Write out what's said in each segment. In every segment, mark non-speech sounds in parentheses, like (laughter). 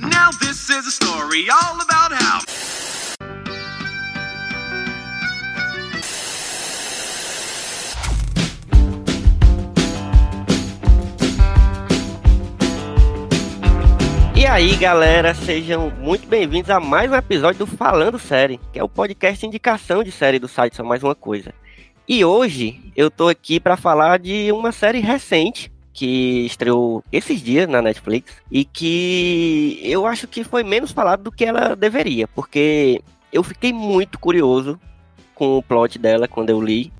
Now this is a story all about how. E aí, galera, sejam muito bem-vindos a mais um episódio do Falando Série, que é o podcast de indicação de série do site Só Mais Uma Coisa. E hoje eu tô aqui para falar de uma série recente que estreou esses dias na Netflix e que eu acho que foi menos falado do que ela deveria, porque eu fiquei muito curioso com o plot dela quando eu li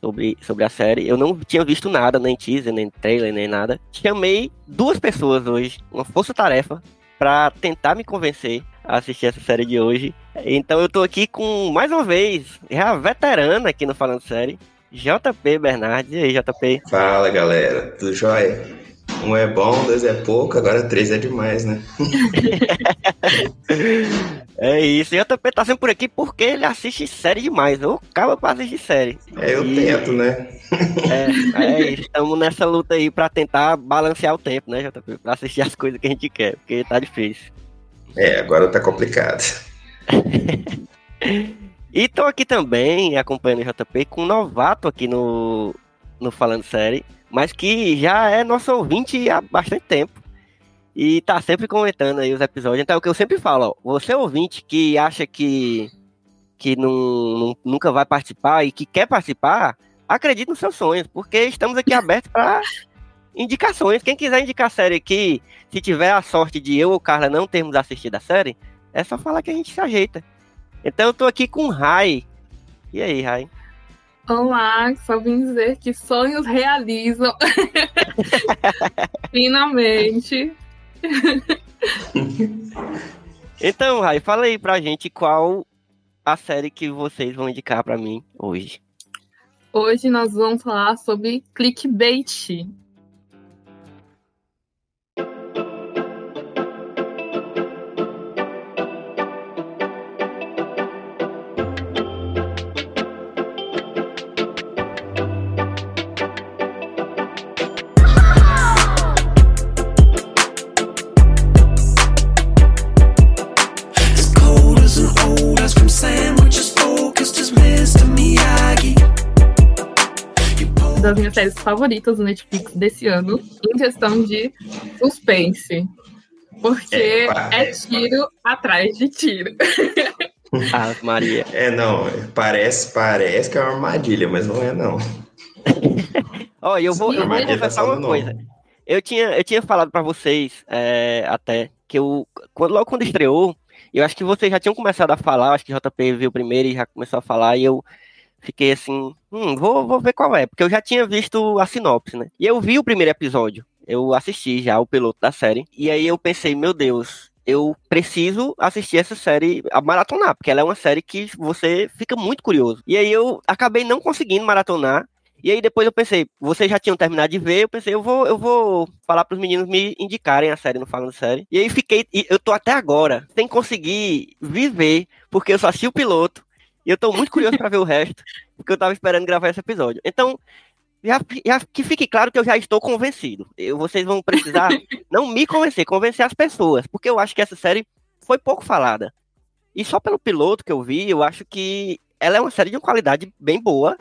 sobre, sobre a série. Eu não tinha visto nada, nem teaser, nem trailer, nem nada. Chamei duas pessoas hoje, uma força-tarefa, para tentar me convencer a assistir essa série de hoje. Então eu tô aqui com, mais uma vez, a veterana aqui no Falando Série, JP Bernardes. E aí, JP? Fala, galera. Tudo jóia? Um é bom, dois é pouco, agora três é demais, né? (laughs) é isso. E o JP tá sempre por aqui porque ele assiste série demais. Ou acaba pra assistir série. É, eu E- tento, né? É, é isso. Estamos nessa luta aí pra tentar balancear o tempo, né, JP? Pra assistir as coisas que a gente quer, porque tá difícil. É, agora tá complicado. (laughs) E tô aqui também, acompanhando o JP, com um novato aqui no, no Falando Série, mas que já é nosso ouvinte há bastante tempo. E tá sempre comentando aí os episódios. Então é o que eu sempre falo, ó, você ouvinte que acha que, que não, não- nunca vai participar e que quer participar, acredite nos seus sonhos, porque estamos aqui abertos para indicações. Quem quiser indicar a série aqui, se tiver a sorte de eu ou Carla não termos assistido a série, é só falar que a gente se ajeita. Então eu tô aqui com o Rai. E aí, Rai? Olá, só vim dizer que sonhos realizam. (laughs) Finalmente. Então, Rai, fala aí pra gente qual a série que vocês vão indicar pra mim hoje. Hoje nós vamos falar sobre clickbait. Séries favoritas do Netflix desse ano, em questão de suspense. Porque é epa. tiro atrás de tiro. (laughs) Ah, Maria. É, não, parece, parece que é uma armadilha, mas não é, não. Ó, eu vou, Sim, eu vou Armadilha confessar tá uma coisa. não. Eu tinha, eu tinha falado pra vocês é, até que eu, quando, logo quando estreou, eu acho que vocês já tinham começado a falar, acho que o JP viu primeiro e já começou a falar, e eu fiquei assim, hum, vou, vou ver qual é, porque eu já tinha visto a sinopse, né? E eu vi o primeiro episódio, eu assisti já o piloto da série, e aí eu pensei, meu Deus, eu preciso assistir essa série a maratonar, porque ela é uma série que você fica muito curioso. E aí eu acabei não conseguindo maratonar, e aí depois eu pensei, vocês já tinham terminado de ver, eu pensei, eu vou, eu vou falar pros meninos me indicarem a série no Falando Série. E aí fiquei, eu tô até agora sem conseguir viver, porque eu só assisti o piloto, e eu tô muito curioso pra ver o resto, porque eu tava esperando gravar esse episódio. Então, já, já que fique claro que eu já estou convencido. Eu, vocês vão precisar (laughs) não me convencer, convencer as pessoas, porque eu acho que essa série foi pouco falada. E só pelo piloto que eu vi, eu acho que ela é uma série de uma qualidade bem boa.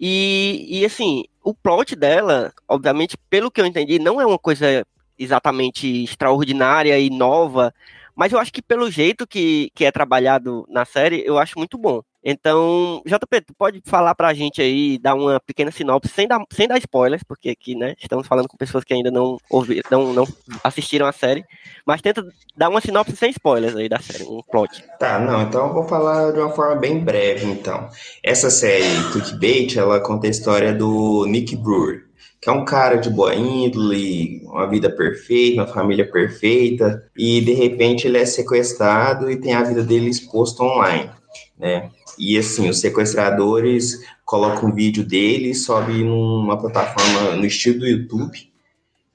E, e assim, o plot dela, obviamente, pelo que eu entendi, não é uma coisa exatamente extraordinária e nova, mas eu acho que pelo jeito que, que é trabalhado na série, eu acho muito bom. Então, JP, tu pode falar pra gente aí, dar uma pequena sinopse, sem dar, sem dar spoilers, porque aqui, né, estamos falando com pessoas que ainda não ouviram, não, não assistiram a série, mas tenta dar uma sinopse sem spoilers aí da série, um plot. Tá, não, então eu vou falar de uma forma bem breve, então. Essa série, Clickbait, ela conta a história do Nick Brewer, que é um cara de boa índole, uma vida perfeita, uma família perfeita, e de repente ele é sequestrado e tem a vida dele exposta online, né? E assim, os sequestradores colocam um vídeo dele, sobe numa plataforma no estilo do YouTube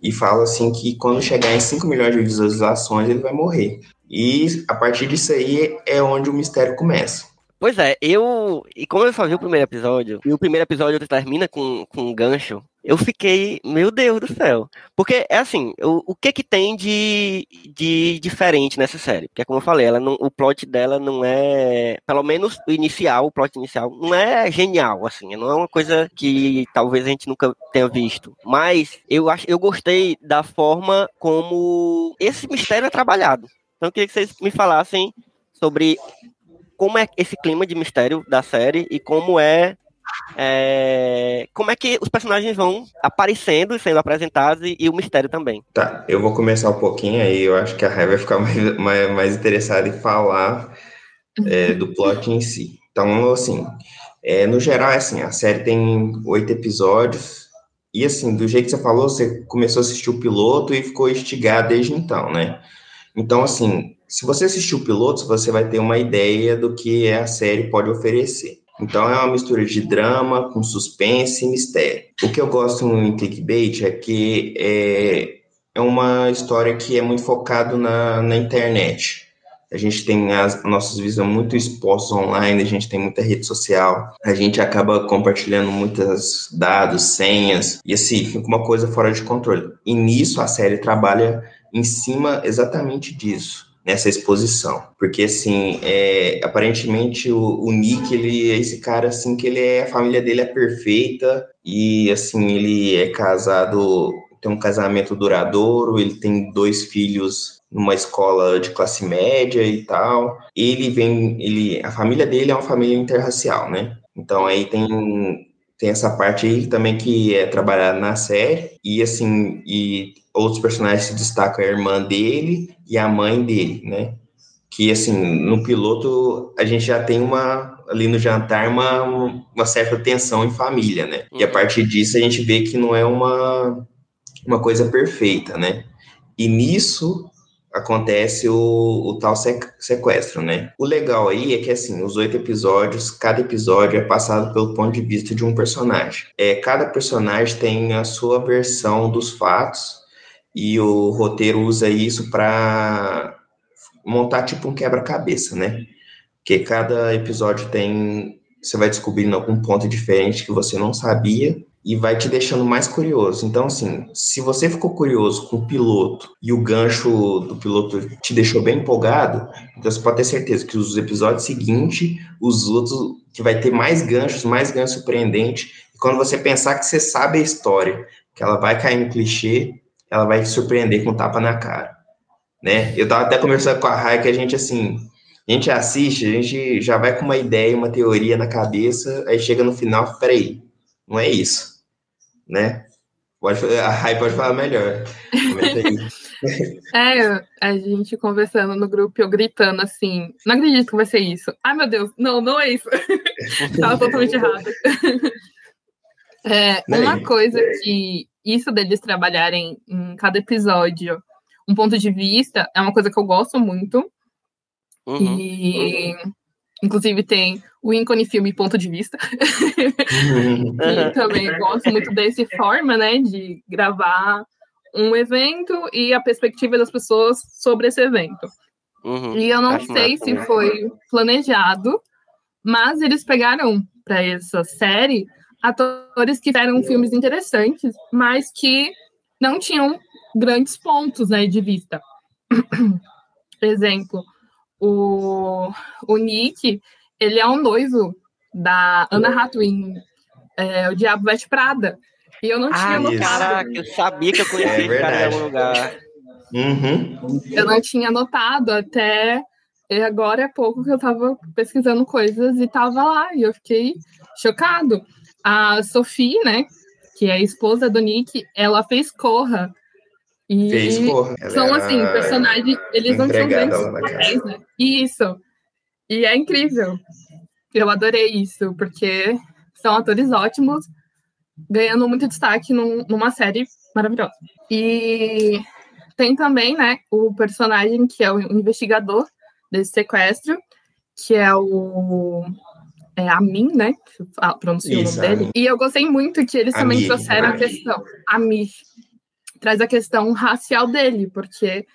e fala assim que quando chegar em 5 milhões de visualizações ele vai morrer. E a partir disso aí é onde o mistério começa. Pois é, eu. E como eu só vi o primeiro episódio, e o primeiro episódio termina com, com um gancho, eu fiquei, meu Deus do céu. Porque é assim, o, o que que tem de, de diferente nessa série? Porque, como eu falei, ela não, o plot dela não é. Pelo menos o inicial, o plot inicial, não é genial, assim. Não é uma coisa que talvez a gente nunca tenha visto. Mas eu, acho, eu gostei da forma como esse mistério é trabalhado. Então eu queria que vocês me falassem sobre como é esse clima de mistério da série e como é, é como é que os personagens vão aparecendo e sendo apresentados e, e, o mistério também. Tá, eu vou começar um pouquinho aí, eu acho que a Rai vai ficar (laughs) mais, mais, mais interessada em falar é, do plot em si. Então, assim, é, no geral, é assim, a série tem oito episódios, e assim, do jeito que você falou, você começou a assistir o piloto e ficou instigado desde então, né? Então, assim, se você assistir o piloto, você vai ter uma ideia do que a série pode oferecer. Então é uma mistura de drama com suspense e mistério. O que eu gosto em Clickbait é que é, é uma história que é muito focado na, na internet. A gente tem as nossas visões muito expostas online, a gente tem muita rede social, a gente acaba compartilhando muitos dados, senhas, e assim, fica uma coisa fora de controle. E nisso a série trabalha em cima exatamente disso nessa exposição. Porque, assim, é, aparentemente o, o, Nick, ele é esse cara, assim, que ele é, a família dele é perfeita e, assim, ele é casado, tem um casamento duradouro, ele tem dois filhos numa escola de classe média e tal. Ele vem, ele, a família dele é uma família interracial, né? Então aí tem tem essa parte aí também que é trabalhada na série e assim e outros personagens se destacam a irmã dele e a mãe dele, né? Que, assim, no piloto a gente já tem uma, ali no jantar, uma, uma certa tensão em família, né? E a uhum. partir disso a gente vê que não é uma, uma coisa perfeita, né? E nisso acontece o, o tal sequestro, né? O legal aí é que, assim, os oito episódios, cada episódio é passado pelo ponto de vista de um personagem. É, cada personagem tem a sua versão dos fatos e o roteiro usa isso para montar tipo um quebra-cabeça, né? Que cada episódio tem você vai descobrindo algum ponto diferente que você não sabia e vai te deixando mais curioso. Então, assim, se você ficou curioso com o piloto e o gancho do piloto te deixou bem empolgado, então você pode ter certeza que os episódios seguintes, os outros, que vai ter mais ganchos, mais ganchos surpreendentes. E quando você pensar que você sabe a história, que ela vai cair no clichê, ela vai te surpreender com um tapa na cara, né? Eu tava até conversando com a Rai que a gente, assim, a gente assiste, a gente já vai com uma ideia, uma teoria na cabeça, aí chega no final, peraí, não é isso, né? Pode, a Rai pode falar melhor. é, (laughs) a gente conversando no grupo, eu gritando assim, não acredito que vai ser isso. Ai, meu Deus, não, não é isso. (laughs) Tava totalmente errado. (laughs) É, uma coisa que isso deles trabalharem em cada episódio um ponto de vista é uma coisa que eu gosto muito. Uhum, e uhum. inclusive tem o ícone filme ponto de vista. Uhum. (laughs) e também gosto muito desse forma, né, de gravar um evento e a perspectiva das pessoas sobre esse evento. Uhum. E eu não Acho sei se foi planejado, mas eles pegaram para essa série atores que fizeram filmes interessantes, mas que não tinham grandes pontos né, de vista. (clears throat) Exemplo, o, o Nick, ele é um noivo da Anna Hathaway, é, o Diabo Veste Prada. E eu não tinha ah, notado. Caraca, eu sabia que eu conhecia é esse cara em algum lugar. Uhum. Eu não tinha notado até agora é pouco que eu tava pesquisando coisas e tava lá, e eu fiquei chocado. A Sophie, né, que é a esposa do Nick, ela fez Corra. E fez Corra. São, assim, personagens, eles não tinham grandes papéis, né? Isso. E é incrível. Eu adorei isso, porque são atores ótimos, ganhando muito destaque num, numa série maravilhosa. E tem também, né, o personagem que é o investigador desse sequestro, que é o é, Amin, né? Pronunciou o nome dele. E eu gostei muito que eles também trouxeram a questão. Amin. Traz a questão racial dele, porque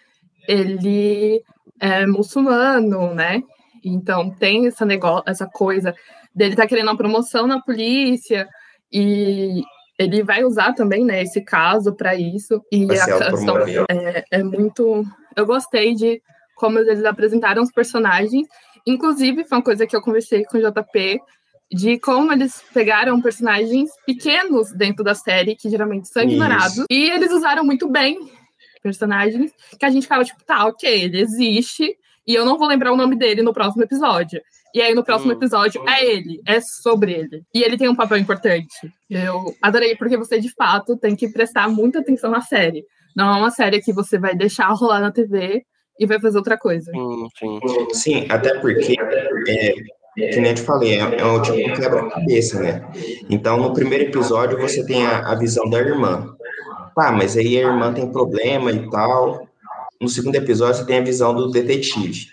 ele é muçulmano, né? Então tem essa negócio, essa coisa dele tá querendo uma promoção na polícia e ele vai usar também, né, esse caso para isso. E a questão é, é muito. Eu gostei de como eles apresentaram os personagens. Inclusive, foi uma coisa que eu conversei com o JP, de como eles pegaram personagens pequenos dentro da série, que geralmente são ignorados, e eles usaram muito bem personagens, que a gente ficava tipo, tá, ok, ele existe, e eu não vou lembrar o nome dele no próximo episódio. E aí, no próximo hum. episódio, é ele, é sobre ele. E ele tem um papel importante. Eu adorei, porque você, de fato, tem que prestar muita atenção na série. Não é uma série que você vai deixar rolar na TV e vai fazer outra coisa. Sim, sim. sim até porque, é, que nem eu te falei, é, é um tipo de quebra-cabeça, né? Então, no primeiro episódio, você tem a, a visão da irmã. Tá, mas aí a irmã tem problema e tal. No segundo episódio, você tem a visão do detetive.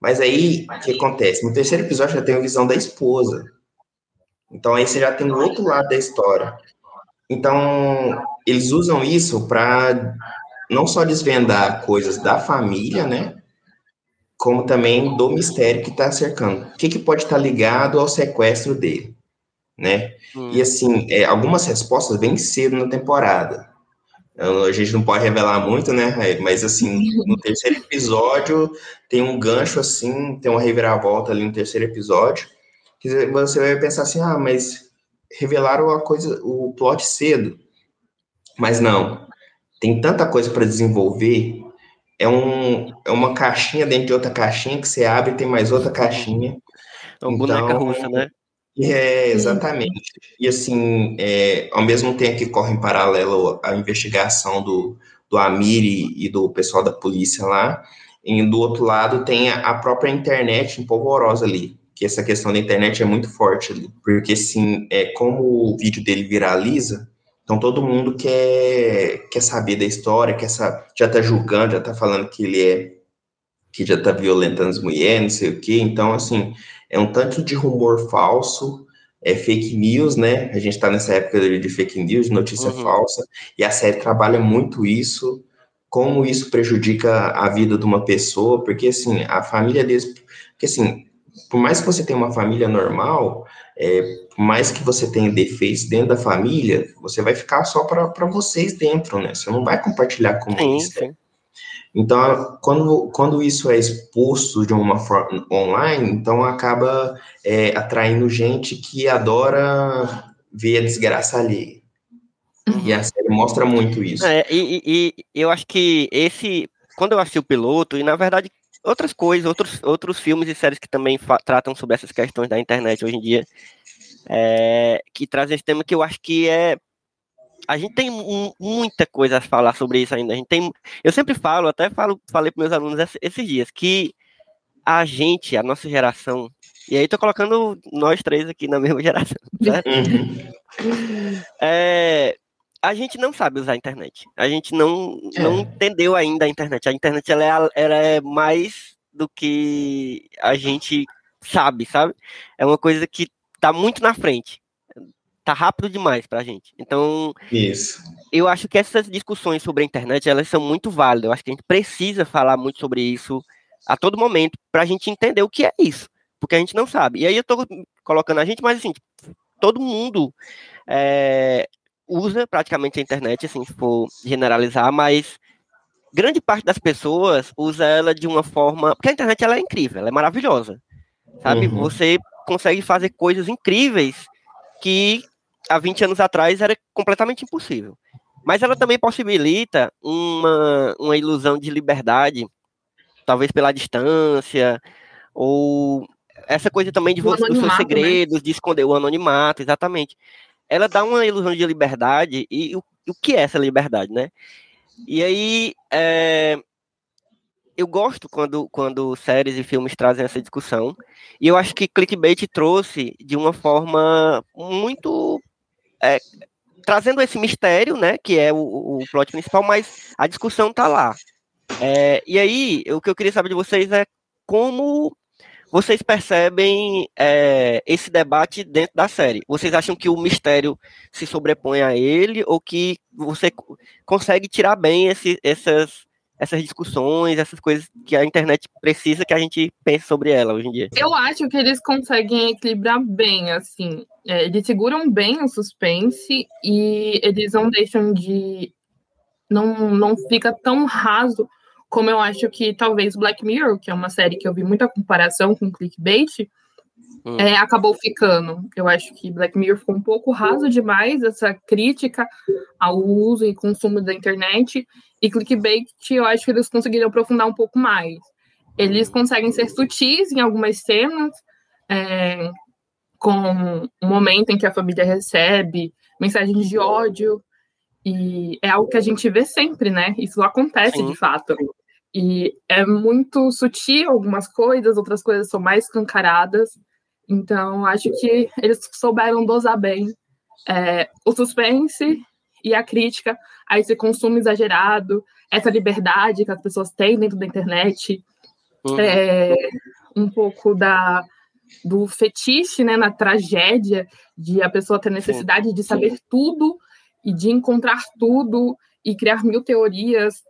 Mas aí, o que acontece? No terceiro episódio, já tem a visão da esposa. Então, aí você já tem o outro lado da história. Então, eles usam isso para não só desvendar coisas da família, né? Como também do mistério que está cercando. O que, que pode estar tá ligado ao sequestro dele, né? Hum. E assim, é, algumas respostas bem cedo na temporada. A gente não pode revelar muito, né, Mas assim, no terceiro episódio tem um gancho assim, tem uma reviravolta ali no terceiro episódio, que você vai pensar assim, ah, mas revelaram a coisa, o plot cedo. Mas não, tem tanta coisa para desenvolver. É, um, é uma caixinha dentro de outra caixinha que você abre e tem mais outra caixinha. É uma então, boneca russa, né? É, exatamente. E assim, é, ao mesmo tempo que corre em paralelo a investigação do, do Amiri e do pessoal da polícia lá, e do outro lado tem a, a própria internet empolvorosa ali, que essa questão da internet é muito forte ali, porque assim, é, como o vídeo dele viraliza, então todo mundo quer, quer saber da história, quer saber, já tá julgando, já tá falando que ele é que já tá violentando as mulheres, não sei o quê. Então, assim, é um tanto de rumor falso, é fake news, né? A gente tá nessa época de fake news, de notícia uhum. falsa, e a série trabalha muito isso, como isso prejudica a vida de uma pessoa, porque assim, a família deles, porque assim, por mais que você tenha uma família normal, é, mais que você tenha defeitos dentro da família, você vai ficar só para vocês dentro, né? Você não vai compartilhar com eles. Né? Então, quando, quando isso é exposto de uma forma online, então acaba é, atraindo gente que adora ver a desgraça ali. E a série mostra muito isso. É, e, e, e eu acho que esse, quando eu assisti o piloto, e na verdade outras coisas, outros, outros filmes e séries que também tratam sobre essas questões da internet hoje em dia, é, que trazem esse tema que eu acho que é. A gente tem muita coisa a falar sobre isso ainda. A gente tem, eu sempre falo, até falo, falei para meus alunos esses dias, que a gente, a nossa geração, e aí tô colocando nós três aqui na (laughs) mesma geração? Uhum. É, a gente não sabe usar a internet. A gente não, é. não entendeu ainda a internet. A internet ela é, ela é mais do que a gente sabe, sabe? É uma coisa que tá muito na frente. Tá rápido demais pra gente. Então, isso. eu acho que essas discussões sobre a internet, elas são muito válidas. Eu acho que a gente precisa falar muito sobre isso a todo momento pra gente entender o que é isso. Porque a gente não sabe. E aí eu tô colocando a gente, mas assim, todo mundo é, usa praticamente a internet, assim, se for generalizar, mas grande parte das pessoas usa ela de uma forma. Porque a internet ela é incrível, ela é maravilhosa. Sabe? Uhum. Você consegue fazer coisas incríveis que há 20 anos atrás era completamente impossível. Mas ela também possibilita uma, uma ilusão de liberdade, talvez pela distância, ou essa coisa também de você, dos seus né? segredos, né? de esconder o anonimato, exatamente ela dá uma ilusão de liberdade, e o, o que é essa liberdade, né? E aí, é, eu gosto quando, quando séries e filmes trazem essa discussão, e eu acho que Clickbait trouxe de uma forma muito. É, trazendo esse mistério, né, que é o, o plot principal, mas a discussão tá lá. É, e aí, o que eu queria saber de vocês é como vocês percebem é, esse debate dentro da série? Vocês acham que o mistério se sobrepõe a ele ou que você consegue tirar bem esse, essas, essas discussões, essas coisas que a internet precisa que a gente pense sobre ela hoje em dia. Eu acho que eles conseguem equilibrar bem, assim. É, eles seguram bem o suspense e eles não deixam de. Não, não fica tão raso como eu acho que talvez Black Mirror, que é uma série que eu vi muita comparação com clickbait, hum. é, acabou ficando. Eu acho que Black Mirror ficou um pouco raso demais, essa crítica ao uso e consumo da internet, e clickbait eu acho que eles conseguiram aprofundar um pouco mais. Eles conseguem ser sutis em algumas cenas, é, com um momento em que a família recebe mensagens de ódio, e é algo que a gente vê sempre, né? Isso acontece Sim. de fato. E é muito sutil algumas coisas, outras coisas são mais escancaradas. Então, acho que eles souberam dosar bem é, o suspense e a crítica a esse consumo exagerado, essa liberdade que as pessoas têm dentro da internet, uhum. é, um pouco da do fetiche, né, na tragédia de a pessoa ter necessidade de saber tudo e de encontrar tudo e criar mil teorias,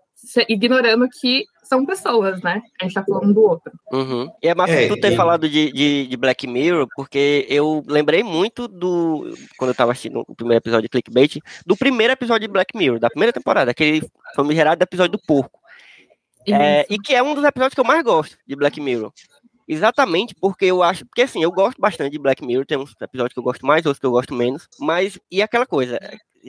ignorando que são pessoas, né? A gente tá falando do outro. Uhum. E é massa é, tu ter é... falado de, de, de, Black Mirror, porque eu lembrei muito do. Quando eu tava assistindo o primeiro episódio de Clickbait, do primeiro episódio de Black Mirror, da primeira temporada, aquele famigerado episódio do porco. É, e que é um dos episódios que eu mais gosto de Black Mirror. Exatamente porque eu acho. Porque assim, eu gosto bastante de Black Mirror, tem uns episódios que eu gosto mais, outros que eu gosto menos. Mas, e aquela coisa,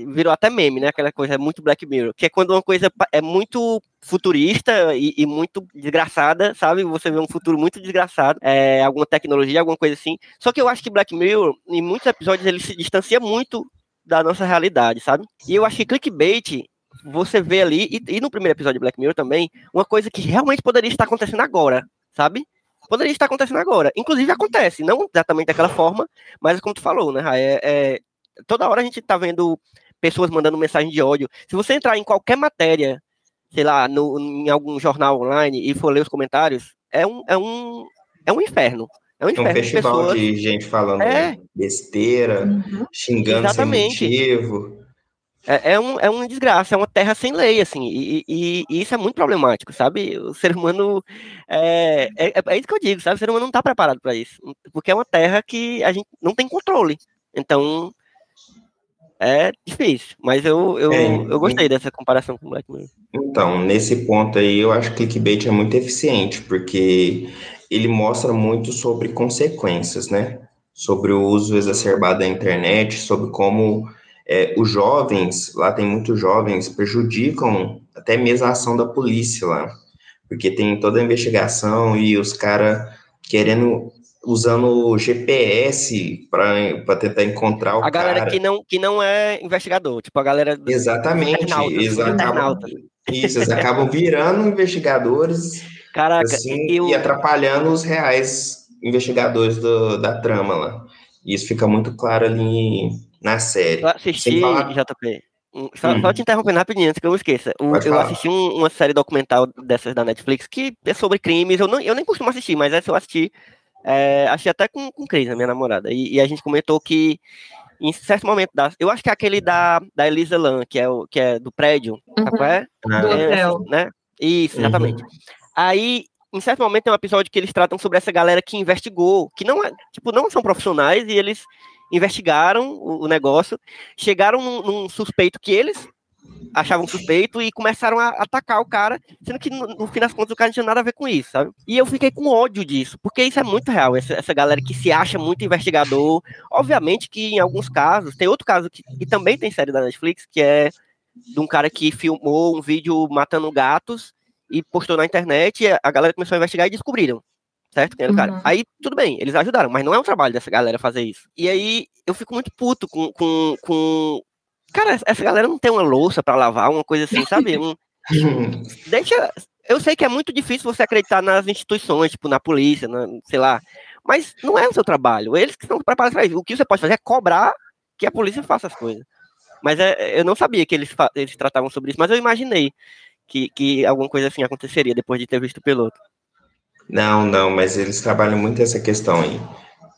virou até meme, né? Aquela coisa muito Black Mirror, que é quando uma coisa é muito futurista e, e muito desgraçada, sabe? Você vê um futuro muito desgraçado, é, alguma tecnologia, alguma coisa assim. Só que eu acho que Black Mirror, em muitos episódios, ele se distancia muito da nossa realidade, sabe? E eu acho que clickbait você vê ali, e, e, no primeiro episódio de Black Mirror também, uma coisa que realmente poderia estar acontecendo agora, sabe? Poderia estar acontecendo agora. Inclusive acontece, não exatamente daquela forma, mas como tu falou, né, é, é, toda hora a gente tá vendo pessoas mandando mensagem de ódio. Se você entrar em qualquer matéria, sei lá, no, em algum jornal online e for ler os comentários, é um, é um, é um inferno. É um, inferno, é um festival pessoas... de gente falando é. besteira, uhum. xingando Exatamente. sem motivo. É, é, um, é uma desgraça, é uma terra sem lei, assim, e, e, e isso é muito problemático, sabe? O ser humano, é, é, é, isso que eu digo, sabe? O ser humano não está preparado para isso, porque é uma terra que a gente não tem controle. Então, é difícil, mas eu, eu, é, eu gostei dessa comparação com Black Mirror. Então, nesse ponto aí, eu acho que o clickbait é muito eficiente, porque ele mostra muito sobre consequências, né? Sobre o uso exacerbado da internet, sobre como é, os jovens, lá tem muitos jovens, prejudicam até mesmo a ação da polícia lá, porque tem toda a investigação e os caras querendo usando GPS para tentar encontrar o a galera cara. que não que não é investigador, tipo a galera exatamente, eles acabam, isso, eles (laughs) acabam virando investigadores, Caraca, assim, eu... e atrapalhando os reais investigadores do, da trama lá. Isso fica muito claro ali na série. Eu assisti, falar... JP. Só, hum. só, te interrompendo rapidinho, antes que eu esqueça. O, eu assisti um, uma série documental dessas da Netflix que é sobre crimes. Eu, não, eu nem costumo assistir, mas essa eu assisti é, achei até com, com Cris, a minha namorada. E, e, a gente comentou que em certo momento da, eu acho que é aquele da, da Elisa Lam, que é o que é do prédio, uhum. é? Do é, hotel. Né? Isso, exatamente. Uhum. Aí, em certo momento tem um episódio que eles tratam sobre essa galera que investigou, que não é, tipo, não são profissionais e eles investigaram o, o negócio, chegaram num, num suspeito que eles achavam suspeito e começaram a atacar o cara, sendo que no, no, fim das contas o cara não tinha nada a ver com isso, sabe? E eu fiquei com ódio disso, porque isso é muito real, essa, essa galera que se acha muito investigador. Obviamente que em alguns casos, tem outro caso que, que também tem série da Netflix, que é de um cara que filmou um vídeo matando gatos e postou na internet, e a galera começou a investigar e descobriram. Certo? Quem era o cara? Uhum. Aí, tudo bem, eles ajudaram, mas não é um trabalho dessa galera fazer isso. E aí, eu fico muito puto com, com, com Cara, essa galera não tem uma louça para lavar, uma coisa assim, sabe? (laughs) Um, deixa. Eu sei que é muito difícil você acreditar nas instituições, tipo na polícia, na, sei lá. Mas não é o seu trabalho. Eles que estão preparados para isso. O que você pode fazer é cobrar que a polícia faça as coisas. Mas é, eu não sabia que eles, eles tratavam sobre isso, mas eu imaginei que, que alguma coisa assim aconteceria depois de ter visto o piloto. Não, não, mas eles trabalham muito essa questão aí.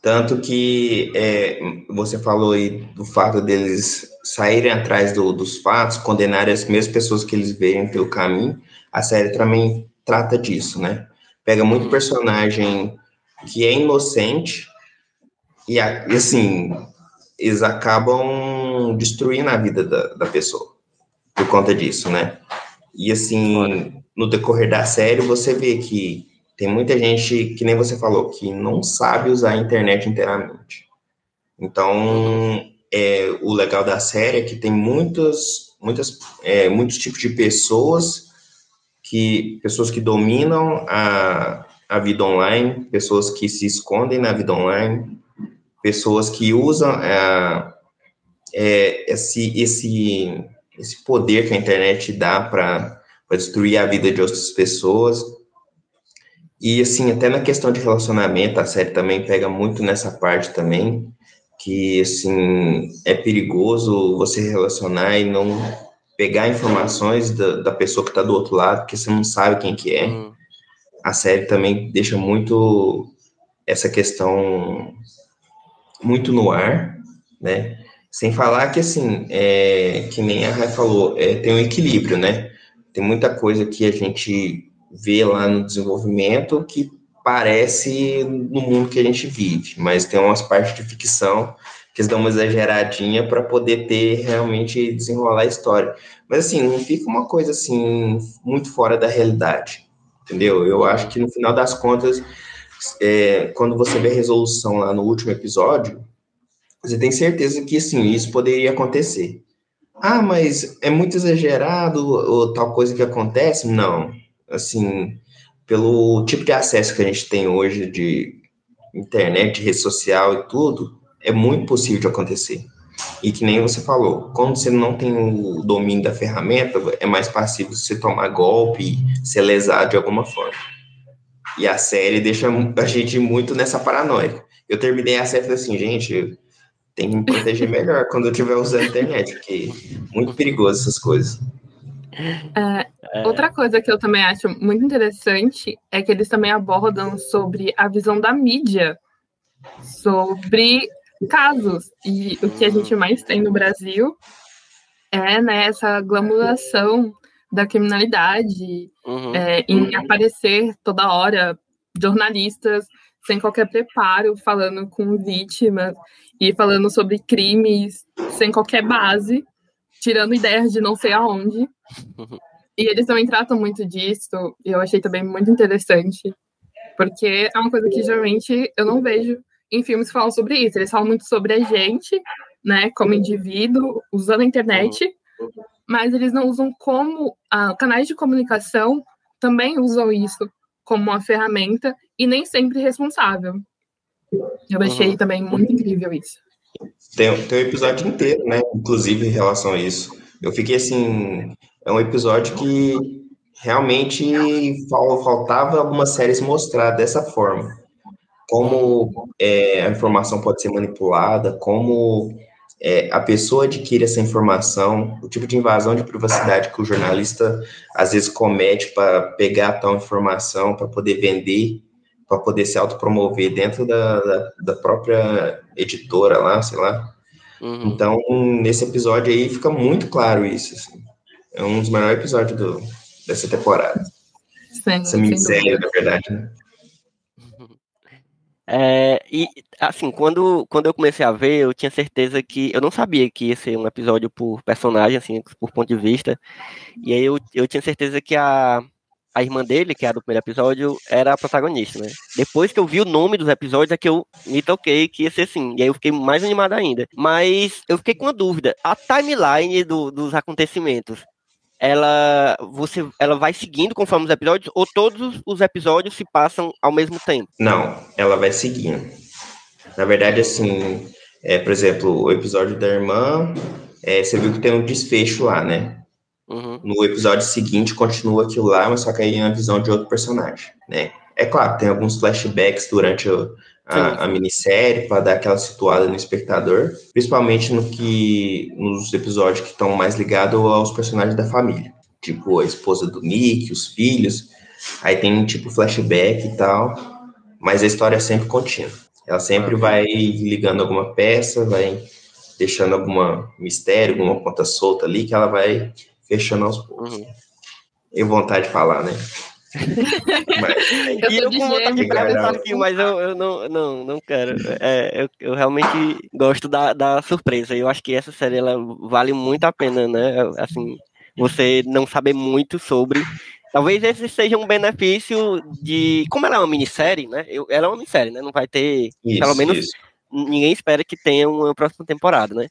Tanto que é, você falou aí do fato deles saírem atrás do, dos fatos, condenarem as mesmas pessoas que eles veem pelo caminho. A série também trata disso, né? Pega muito personagem que é inocente e, assim, eles acabam destruindo a vida da, da pessoa por conta disso, né? E assim, no decorrer da série, você vê que tem muita gente, que nem você falou, que não sabe usar a internet inteiramente. Então, é, o legal da série é que tem muitas, muitas, é, muitos tipos de pessoas que pessoas que dominam a, a vida online, pessoas que se escondem na vida online, pessoas que usam é, é, esse, esse, esse poder que a internet dá para destruir a vida de outras pessoas. E, assim, até na questão de relacionamento, a série também pega muito nessa parte também, que, assim, é perigoso você relacionar e não pegar informações da, da pessoa que está do outro lado, porque você não sabe quem que é. Hum. A série também deixa muito essa questão muito no ar, né? Sem falar que, assim, é, que nem a Rai falou, é, tem um equilíbrio, né? Tem muita coisa que a gente vê lá no desenvolvimento que parece no mundo que a gente vive, mas tem umas partes de ficção que eles dão uma exageradinha para poder ter realmente desenrolar a história. Mas assim, não fica uma coisa assim muito fora da realidade, entendeu? Eu acho que no final das contas, é, quando você vê a resolução lá no último episódio, você tem certeza que assim isso poderia acontecer. Ah, mas é muito exagerado ou tal coisa que acontece? Não, assim, pelo tipo de acesso que a gente tem hoje de internet, rede social e tudo, é muito possível de acontecer. E que nem você falou, quando você não tem o domínio da ferramenta, é mais passivo você tomar golpe ser lesado de alguma forma. E a série deixa a gente muito nessa paranoia. Eu terminei a série e falei assim, gente, tem que me proteger melhor quando eu estiver usando a internet, porque é muito perigoso essas coisas. É. Outra coisa que eu também acho muito interessante é que eles também abordam sobre a visão da mídia sobre casos. E o que a gente mais tem no Brasil é né, essa glamorização da criminalidade, uhum. é, em aparecer toda hora jornalistas sem qualquer preparo, falando com vítimas e falando sobre crimes sem qualquer base, tirando ideias de não sei aonde. E eles também tratam muito disso, e eu achei também muito interessante, porque é uma coisa que geralmente eu não vejo em filmes que falam sobre isso. Eles falam muito sobre a gente, né, como indivíduo, usando a internet, mas eles não usam como ah, canais de comunicação também usam isso como uma ferramenta e nem sempre responsável. Eu achei uhum. também muito incrível isso. Tem, tem um episódio inteiro, né? Inclusive em relação a isso. Eu fiquei assim, é um episódio que realmente faltava algumas séries mostrar dessa forma. Como é, a informação pode ser manipulada, como é, a pessoa adquire essa informação, o tipo de invasão de privacidade que o jornalista às vezes comete para pegar tal informação, para poder vender, para poder se autopromover dentro da, da, da, própria editora lá, sei lá. Uhum. Então, nesse episódio aí fica muito claro isso. Assim. É um dos maiores episódios do, dessa temporada. Sim, Essa minissérie, na verdade, né? (laughs) É, e assim, quando, quando eu comecei a ver, eu tinha certeza que eu não sabia que ia ser um episódio por personagem, assim, por ponto de vista. E aí eu, eu tinha certeza que a, a irmã dele, que era do primeiro episódio, era a protagonista, né? Depois que eu vi o nome dos episódios, é que eu me toquei que ia ser assim. E aí eu fiquei mais animado ainda. Mas eu fiquei com uma dúvida. A timeline do, dos acontecimentos ela você ela vai seguindo conforme os episódios ou todos os episódios se passam ao mesmo tempo? Não, ela vai seguindo. Na verdade, assim, é, por exemplo, o episódio da irmã, é, você viu que tem um desfecho lá, né? Uhum. No episódio seguinte continua aquilo lá, mas só que aí é a visão de outro personagem, né? É claro, tem alguns flashbacks durante o, a, a minissérie para dar aquela situada no espectador, principalmente no que nos episódios que estão mais ligados aos personagens da família, tipo a esposa do Nick, os filhos, aí tem tipo flashback e tal, mas a história é sempre contínua. Ela sempre vai ligando alguma peça, vai deixando alguma mistério, alguma ponta solta ali, que ela vai fechando aos poucos. Uhum. Eu vontade de falar, né? Mas, (laughs) eu e eu com vontade de perguntar aqui, mas eu, eu não, não, não quero. É, eu, eu realmente gosto da, da surpresa. Eu acho que essa série ela vale muito a pena, né? Assim, você não saber muito sobre. Talvez esse seja um benefício de. Como ela é uma minissérie, né? Eu, ela é uma minissérie, né? Não vai ter. Isso, pelo menos isso. ninguém espera que tenha uma próxima temporada, né?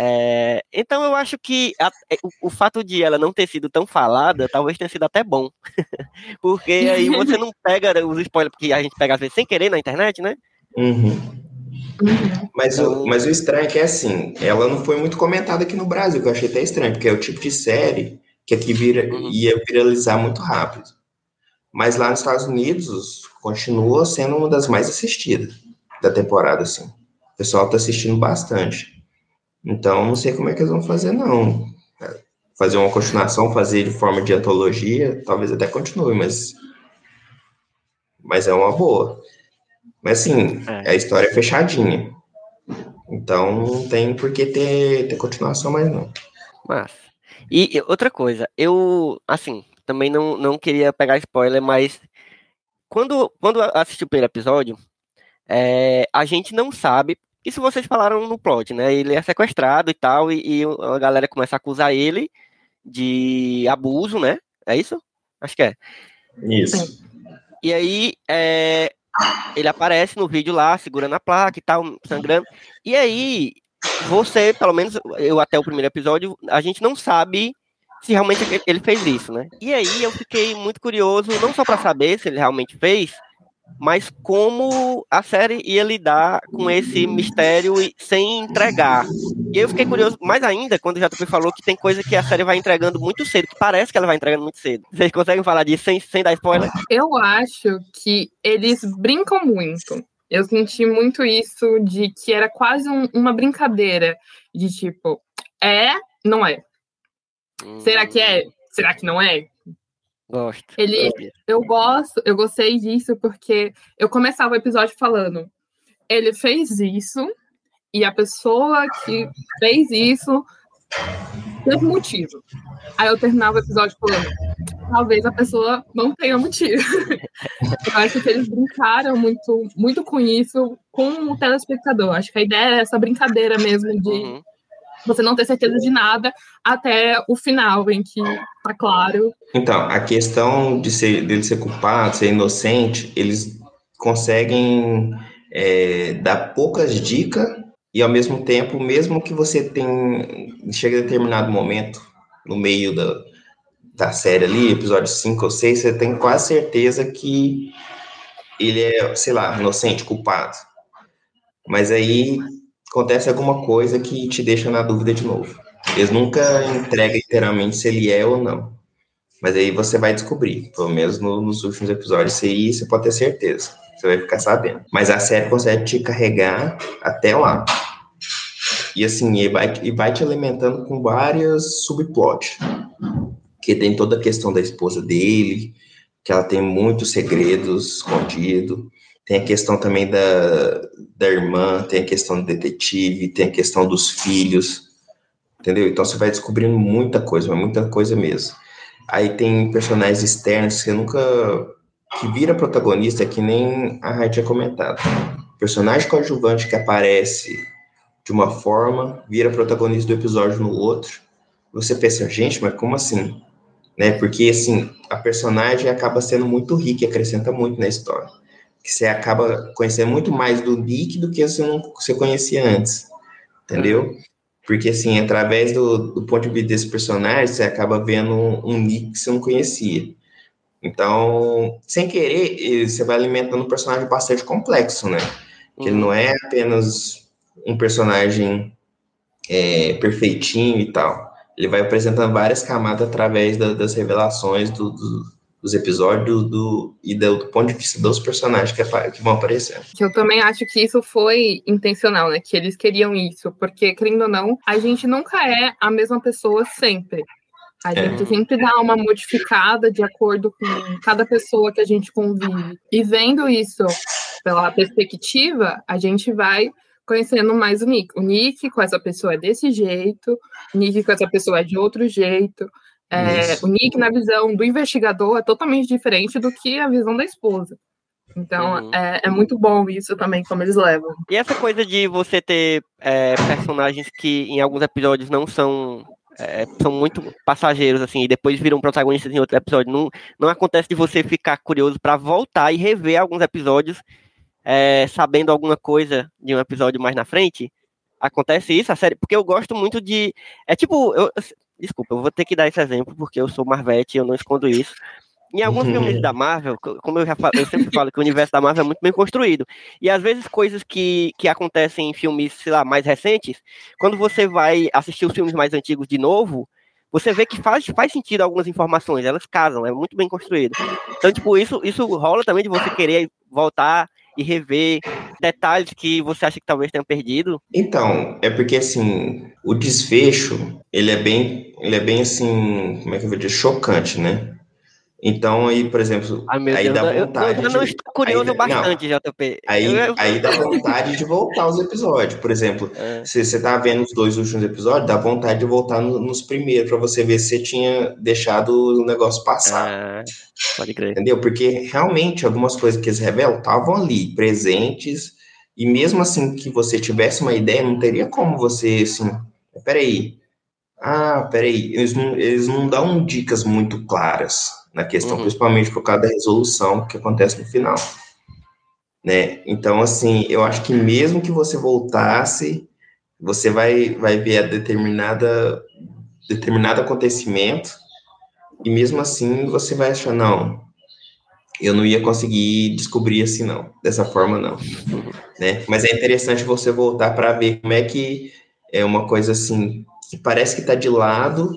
É, então eu acho que a, é, o, o, fato de ela não ter sido tão falada talvez tenha sido até bom. (laughs) porque aí você não pega os spoilers que a gente pega às vezes sem querer na internet, né? Uhum. Uhum. Mas, então... o, mas o estranho é que é assim, ela não foi muito comentada aqui no Brasil, que eu achei até estranho, porque é o tipo de série que aqui vira, uhum. ia viralizar muito rápido. Mas lá nos Estados Unidos continua sendo uma das mais assistidas da temporada, assim. O pessoal tá assistindo bastante. Então, não sei como é que eles vão fazer, não. Fazer uma continuação, fazer de forma de antologia, talvez até continue, mas. Mas é uma boa. Mas, assim, é. a história é fechadinha. Então, não tem por que ter, ter continuação mais, não. Mas. E outra coisa, eu, assim, também não, não queria pegar spoiler, mas quando, quando assisti o primeiro episódio, é, a gente não sabe isso vocês falaram no plot, né? Ele é sequestrado e tal, e, e a galera começa a acusar ele de abuso, né? É isso? Acho que é. Isso. E aí, é, ele aparece no vídeo lá, segurando a placa e tal, sangrando. E aí, você, pelo menos eu até o primeiro episódio, a gente não sabe se realmente ele fez isso, né? E aí eu fiquei muito curioso, não só para saber se ele realmente fez, mas como a série ia lidar com esse mistério sem entregar. E eu fiquei curioso mais ainda quando o JP falou que tem coisa que a série vai entregando muito cedo, que parece que ela vai entregando muito cedo. Vocês conseguem falar disso sem, sem dar spoiler? Eu acho que eles brincam muito. Eu senti muito isso de que era quase um, uma brincadeira de tipo, é, não é. Hum. Será que é? Será que não é? Gosto. Ele, eu gosto, eu gostei disso porque eu começava o episódio falando, ele fez isso e a pessoa que fez isso teve motivo. Aí eu terminava o episódio falando, talvez a pessoa não tenha motivo. (laughs) eu acho que eles brincaram muito, muito com isso, com o telespectador. Acho que a ideia é essa brincadeira mesmo de uhum você não ter certeza de nada até o final, em que tá claro. Então, a questão de ser, dele ser culpado, ser inocente, eles conseguem é, dar poucas dicas e ao mesmo tempo, mesmo que você tenha chega a determinado momento no meio da, da série ali, episódio 5 ou 6, você tem quase certeza que ele é, sei lá, inocente, culpado. Mas aí acontece alguma coisa que te deixa na dúvida de novo. Eles nunca entregam inteiramente se ele é ou não. Mas aí você vai descobrir, pelo menos no, nos últimos episódios, isso aí você pode ter certeza. Você vai ficar sabendo. Mas a série consegue te carregar até lá. E assim, e vai, e vai te alimentando com várias subplots. Que tem toda a questão da esposa dele, que ela tem muitos segredos escondidos tem a questão também da, da irmã, tem a questão do detetive, tem a questão dos filhos, entendeu? Então você vai descobrindo muita coisa, muita coisa mesmo. Aí tem personagens externos que você nunca. que vira protagonista, que nem a Raid tinha comentado. Personagem coadjuvante que aparece de uma forma, vira protagonista do episódio no outro. Você pensa, gente, mas como assim? Né? Porque, assim, a personagem acaba sendo muito rica e acrescenta muito na história que você acaba conhecendo muito mais do Nick do que você, não, você conhecia antes, entendeu? Porque, assim, através do, do ponto de vista desse personagem, você acaba vendo um, um Nick que você não conhecia. Então, sem querer, você vai alimentando um personagem bastante complexo, né? Que ele não é apenas um personagem é, perfeitinho e tal. Ele vai apresentando várias camadas através da, das revelações do, do, dos episódios do, e do, ponto de vista dos personagens que, que vão aparecer. Eu também acho que isso foi intencional, né? Que eles queriam isso, porque, querendo ou não, a gente nunca é a mesma pessoa sempre. A é. gente sempre dá uma modificada de acordo com cada pessoa que a gente convive. E vendo isso pela perspectiva, a gente vai conhecendo mais o Nick. O Nick com essa pessoa é desse jeito, o Nick com essa pessoa é de outro jeito. É, o Nick, na visão do investigador, é totalmente diferente do que a visão da esposa. Então, uhum. é, é, muito bom isso também, como eles levam. E essa coisa de você ter é, personagens que em alguns episódios não são. É, são muito passageiros, assim, e depois viram protagonistas em outro episódio. Não, não acontece de você ficar curioso para voltar e rever alguns episódios é, sabendo alguma coisa de um episódio mais na frente. Acontece isso, a série, porque eu gosto muito de. É tipo, eu, desculpa, eu vou ter que dar esse exemplo, porque eu sou Marvete e eu não escondo isso. Em alguns (laughs) filmes da Marvel, como eu já falo, eu sempre falo que o universo da Marvel é muito bem construído. E às vezes coisas que, que acontecem em filmes, sei lá, mais recentes, quando você vai assistir os filmes mais antigos de novo, você vê que faz, faz sentido algumas informações, elas casam, é muito bem construído. Então, tipo, isso, isso rola também de você querer voltar e rever detalhes que você acha que talvez tenha perdido? Então, é porque assim, o desfecho, ele é bem, ele é bem assim, como é que eu vou dizer, chocante, né? Então, aí, por exemplo, Ai, aí Deus, dá vontade. Eu, eu não estou curioso aí, bastante, não, JP. Aí, eu, aí dá vontade de voltar aos episódios. Por exemplo, (laughs) é. se você tá vendo os dois últimos episódios, dá vontade de voltar no, nos primeiros, para você ver se você tinha deixado o negócio passar. É, pode crer. Entendeu? Porque realmente algumas coisas que eles revelam estavam ali, presentes, e mesmo assim que você tivesse uma ideia, não teria como você, assim, peraí. Ah, peraí, eles não, eles não dão dicas muito claras na questão, uhum. principalmente por causa da resolução que acontece no final. Né? Então, assim, eu acho que mesmo que você voltasse, você vai, vai ver a determinada determinado acontecimento e mesmo assim você vai achar, não, eu não ia conseguir descobrir assim, não, dessa forma, não. Né? Mas é interessante você voltar para ver como é que é uma coisa assim, que parece que está de lado,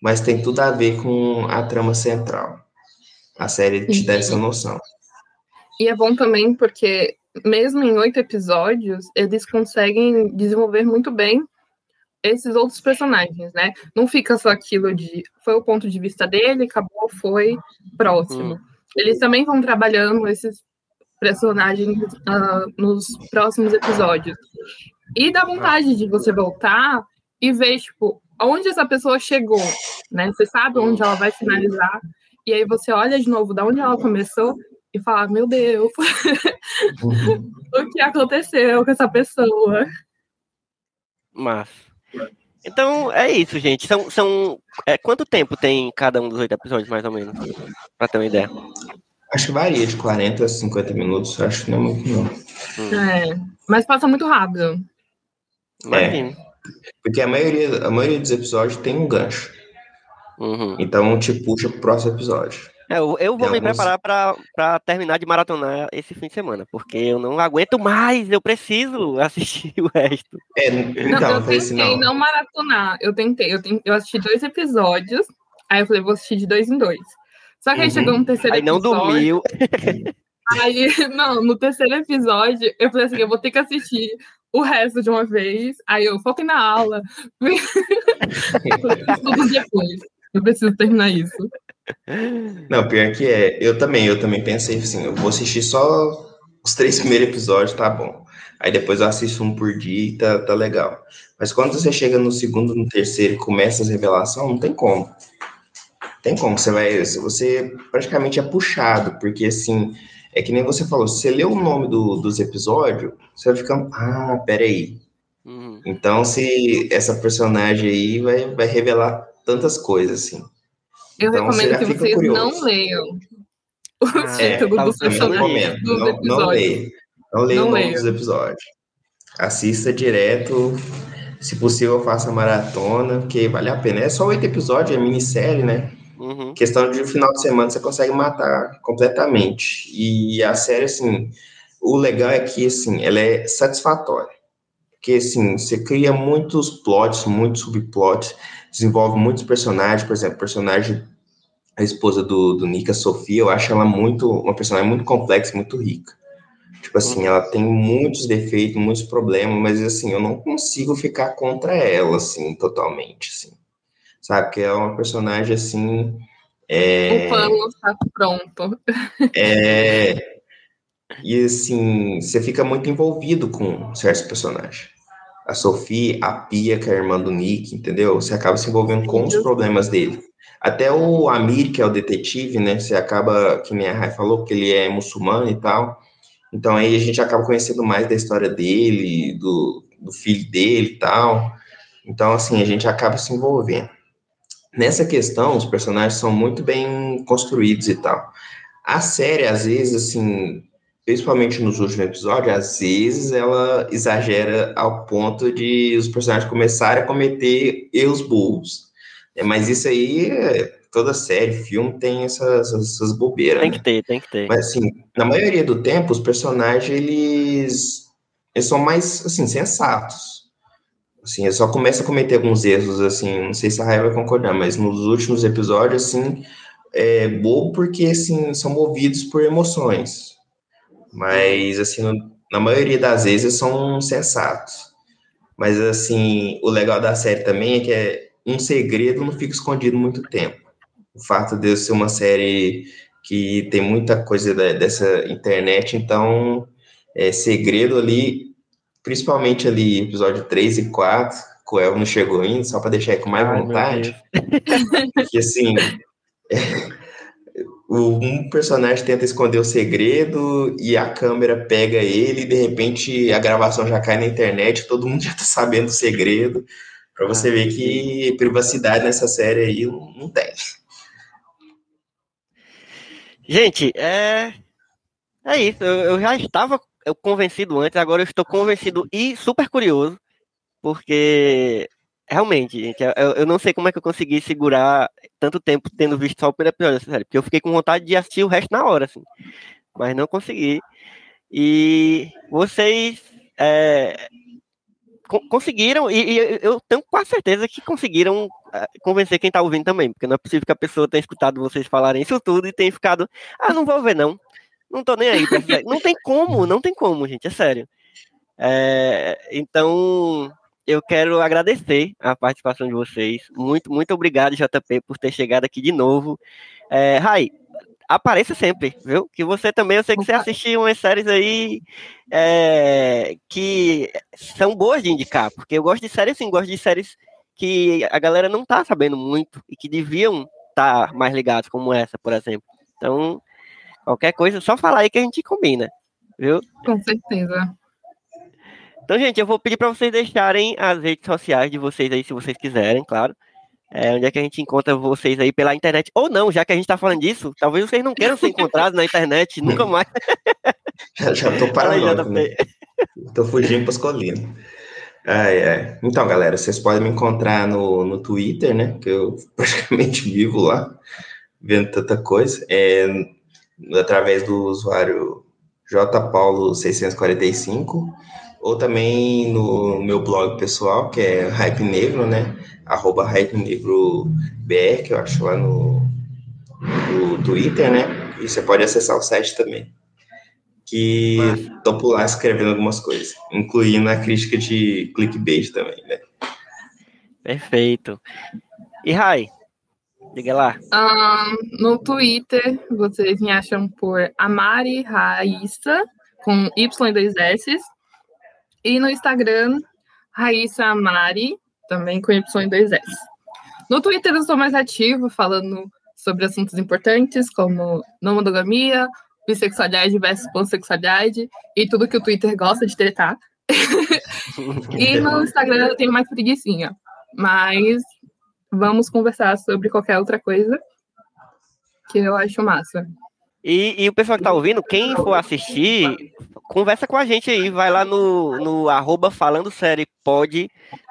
mas tem tudo a ver com a trama central. A série te dá essa noção. E é bom também porque, mesmo em oito episódios, eles conseguem desenvolver muito bem esses outros personagens, né? Não fica só aquilo de foi o ponto de vista dele, acabou, foi próximo. Hum. Eles também vão trabalhando esses personagens uh, nos próximos episódios. E dá vontade de você voltar e ver, tipo, onde essa pessoa chegou, né? Você sabe onde ela vai finalizar, e aí você olha de novo da onde ela começou e fala, meu Deus, uhum. (laughs) o que aconteceu com essa pessoa? Mas. Então é isso, gente. São, são é, quanto tempo tem cada um dos oito episódios, mais ou menos, para ter uma ideia? Acho que varia de 40 a 50 minutos. Acho que não é muito, não. Hum. É, mas passa muito rápido. É, porque a maioria, a maioria dos episódios tem um gancho. Uhum. Então te puxa pro próximo episódio. É, eu, eu vou me preparar para terminar de maratonar esse fim de semana, porque eu não aguento mais, eu preciso assistir o resto. É, então, não, eu tentei assim, não. não maratonar, eu tentei, eu, tentei, eu assisti dois episódios, aí eu falei, vou assistir de dois em dois. Só que aí uhum. chegou um terceiro aí episódio. Aí não dormiu. (laughs) Aí, não, no terceiro episódio, eu falei assim, eu vou ter que assistir o resto de uma vez. Aí eu foquei na aula. (laughs) (laughs) Tudo depois. Eu preciso terminar isso. Não, pior que é. Eu também, eu também pensei assim, eu vou assistir só os três primeiros episódios, tá bom. Aí depois eu assisto um por dia e tá, tá legal. Mas quando você chega no segundo, no terceiro e começa as revelações, não tem como. Tem como, você vai. Você praticamente é puxado, porque assim, é que nem você falou, se você lê o nome do, dos episódios, você vai ficando. Ah, peraí. Uhum. Então, se essa personagem aí vai, vai revelar tantas coisas, assim. Eu então, recomendo que vocês curioso. não leiam o ah, título é, dos personagens não, não, não leia. Não leia o nome dos episódios. Assista direto. Se possível, faça maratona, porque vale a pena. É só oito episódios, é minissérie, né? Uhum. Questão de final de semana você consegue matar completamente. E a série, assim, o legal é que, assim, ela é satisfatória. Porque, assim, você cria muitos plots, muitos subplots desenvolve muitos personagens, por exemplo, personagem a esposa do, do Nick, a Sofia, eu acho ela muito uma personagem muito complexa, muito rica. Tipo assim, ela tem muitos defeitos, muitos problemas, mas assim, eu não consigo ficar contra ela assim totalmente, assim. Sabe que é uma personagem assim, é... O pano está pronto. É E assim, você fica muito envolvido com certos personagens. A Sophie, a Pia, que é a irmã do Nick, entendeu? Você acaba se envolvendo com os problemas dele. Até o Amir, que é o detetive, né? Você acaba, que nem a Rai falou, que ele é muçulmano e tal. Então aí a gente acaba conhecendo mais da história dele, do, do filho dele e tal. Então, assim, a gente acaba se envolvendo. Nessa questão, os personagens são muito bem construídos e tal. A série, às vezes, assim, principalmente nos últimos episódios, às vezes ela exagera ao ponto de os personagens começarem a cometer erros burros. É, mas isso aí, toda série, filme tem essas, essas bobeiras. Tem né? que ter, tem que ter. Mas assim, na maioria do tempo, os personagens, eles, eles são mais, assim, sensatos. Assim, eles só começam a cometer alguns erros, assim, não sei se a Raia vai concordar, mas nos últimos episódios, assim, é bobo porque, assim, são movidos por emoções. Mas, assim, na maioria das vezes são sensatos. Mas, assim, o legal da série também é que é um segredo não fica escondido muito tempo. O fato de ser uma série que tem muita coisa da, dessa internet, então, é, segredo ali, principalmente ali, episódio 3 e 4, que o El não chegou ainda, só para deixar aí com mais Ai, vontade. (laughs) que, assim, o- um personagem tenta esconder o segredo e a câmera pega ele e de repente a gravação já cai na internet, todo mundo (laughs) já tá sabendo o segredo, para você Ah, ver que privacidade nessa série aí não não tem. Gente, é. É isso. Eu, eu já estava eu convencido antes, agora eu estou convencido e super curioso, porque realmente, gente, eu, eu não sei como é que eu consegui segurar tanto tempo tendo visto só o primeiro episódio dessa série, porque eu fiquei com vontade de assistir o resto na hora, assim, mas não consegui. E vocês é, co- conseguiram, e, e eu tenho quase certeza que conseguiram é, convencer quem tá ouvindo também, porque não é possível que a pessoa tenha escutado vocês falarem isso tudo e tenha ficado, ah, não vou ver não, não tô nem aí. Não tem como, (laughs) não tem como, gente, é sério. É, então, eu quero agradecer a participação de vocês. Muito, muito obrigado, JP, por ter chegado aqui de novo. É, Rai, apareça sempre, viu? Que você também, eu sei que você assistiu umas séries aí é, que são boas de indicar, porque eu gosto de séries assim, gosto de séries que a galera não tá sabendo muito e que deviam estar mais ligados, como essa, por exemplo. Então, qualquer coisa, só falar aí que a gente combina, viu? Com certeza. Então, gente, eu vou pedir para vocês deixarem as redes sociais de vocês aí, se vocês quiserem, claro. É, onde é que a gente encontra vocês aí pela internet? Ou não, já que a gente tá falando disso, talvez vocês não queiram ser (laughs) encontrados na internet nunca mais. Já, já tô paranoico, né? Tô fugindo pras colinas. Ai, ai. Então, galera, vocês podem me encontrar no, no Twitter, né? Que eu praticamente vivo lá, vendo tanta coisa. É, através do usuário jpaulo645, ou também no meu blog pessoal, que é Hype Negro, né? Arroba Hype Negro BR, que eu acho lá no, no Twitter, né? E você pode acessar o site também que tô por lá escrevendo algumas coisas, incluindo a crítica de clickbait também, né? Perfeito. E Rai, diga lá. Ahn, no Twitter, vocês me acham por Amari Raíssa, com Y dois S. E no Instagram, Raíssa Amari, também com Y dois S. No Twitter eu sou mais ativo, falando sobre assuntos importantes, como não monogamia, bissexualidade versus pansexualidade, e tudo que o Twitter gosta de tretar. (laughs) E no Instagram eu tenho mais preguiçinha. Mas vamos conversar sobre qualquer outra coisa que eu acho massa. E, e o pessoal que tá ouvindo, quem for assistir, conversa com a gente aí, vai lá no, no arroba falando série pod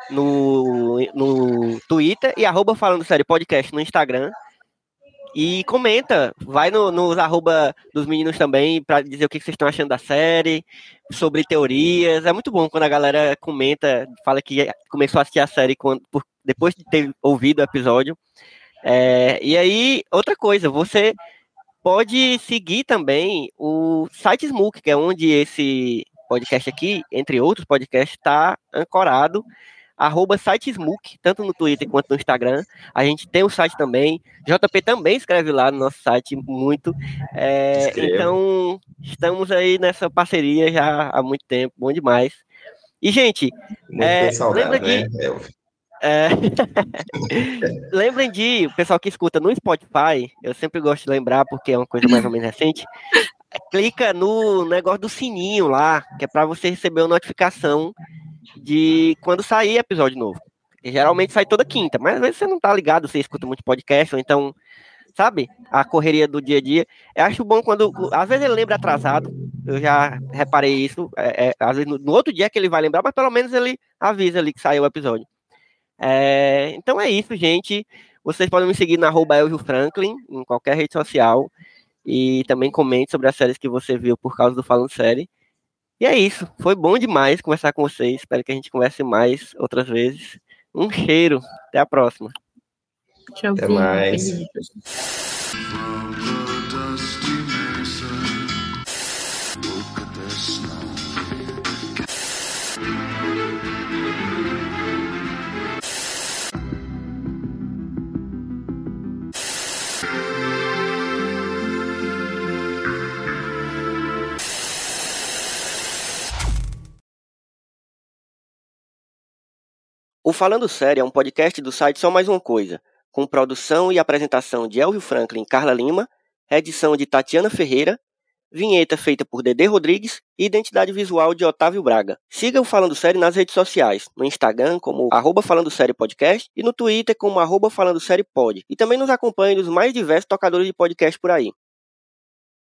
no, no Twitter e arroba falando série podcast no Instagram. E comenta, vai no, nos arroba dos meninos também para dizer o que vocês estão achando da série, sobre teorias. É muito bom quando a galera comenta, fala que começou a assistir a série quando, por- depois de ter ouvido o episódio. É, e aí, outra coisa, você pode seguir também o site Smook, que é onde esse podcast aqui, entre outros podcasts, está ancorado. Arroba sitesmook, tanto no Twitter quanto no Instagram. A gente tem o site também. JP também escreve lá no nosso site muito. É, então, estamos aí nessa parceria já há muito tempo, bom demais. E, gente, é, lembra de, né? É... (laughs) Lembrem de, o pessoal que escuta no Spotify, eu sempre gosto de lembrar, porque é uma coisa mais ou menos recente. Clica no negócio do sininho lá, que é para você receber uma notificação de quando sair episódio novo. E geralmente sai toda quinta, mas às vezes você não tá ligado, você escuta muito podcast, ou então, sabe, a correria do dia a dia. Eu acho bom quando, às vezes ele lembra atrasado, eu já reparei isso, é, é, às vezes no, no outro dia que ele vai lembrar, mas pelo menos ele avisa ali que saiu o episódio. É, então é isso, gente. Vocês podem me seguir na arroba Franklin, em qualquer rede social. E também comente sobre as séries que você viu por causa do Falando Série. E é isso. Foi bom demais conversar com vocês. Espero que a gente converse mais outras vezes. Um cheiro. Até a próxima. Tchau. Até mais. O Falando Sério é um podcast do site Só Mais Uma Coisa, com produção e apresentação de Elvio Franklin e Carla Lima, edição de Tatiana Ferreira, vinheta feita por Dedê Rodrigues e identidade visual de Otávio Braga. Siga o Falando Sério nas redes sociais, no Instagram como arroba Falando Sério Podcast e no Twitter como arroba Falando Sério Pod. E também nos acompanhe nos mais diversos tocadores de podcast por aí.